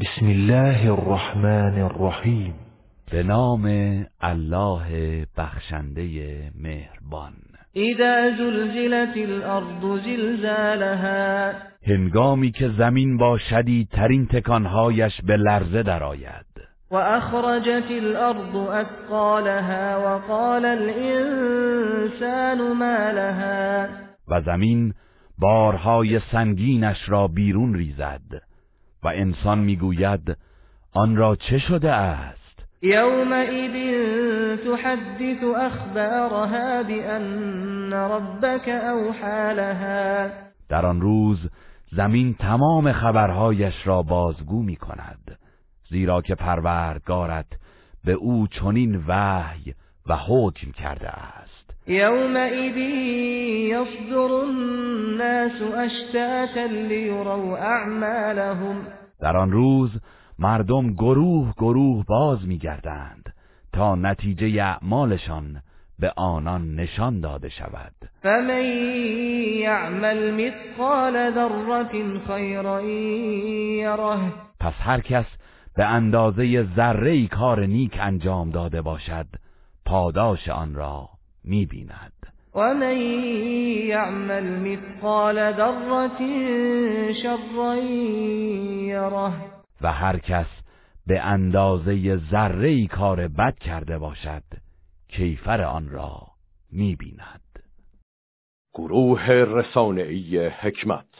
بسم الله الرحمن الرحیم به نام الله بخشنده مهربان. اذا زلزلت الارض زلزالها. هنگامی که زمین با شدیدترین تکانهایش به لرزه درآید. و اخرجت الارض اثقالها وقال الانسان ما لها. و زمین بارهای سنگینش را بیرون ریزد. و انسان می‌گوید آن را چه شده است؟ يومئذ تحدث أخبارها بأن ربك أوحى لها. در آن روز زمین تمام خبرهایش را بازگو می کند زیرا که پروردگارت به او چنین وحی و حکم کرده است. يومئذ يصدر الناس اشتاتا ليروا اعمالهم. در آن روز مردم گروه گروه باز میگردند تا نتیجه اعمالشان به آنان نشان داده شود. فمن یعمل مثقال ذره خیرا یره. پس هر کس به اندازه ذره کار نیک انجام داده باشد پاداش آن را می‌بیند. و من یعمل مثقال ذره شرا یره و هر کس به اندازه ذره کار بد کرده باشد کیفر آن را می‌بیند. گروه رسانه‌ای حکمت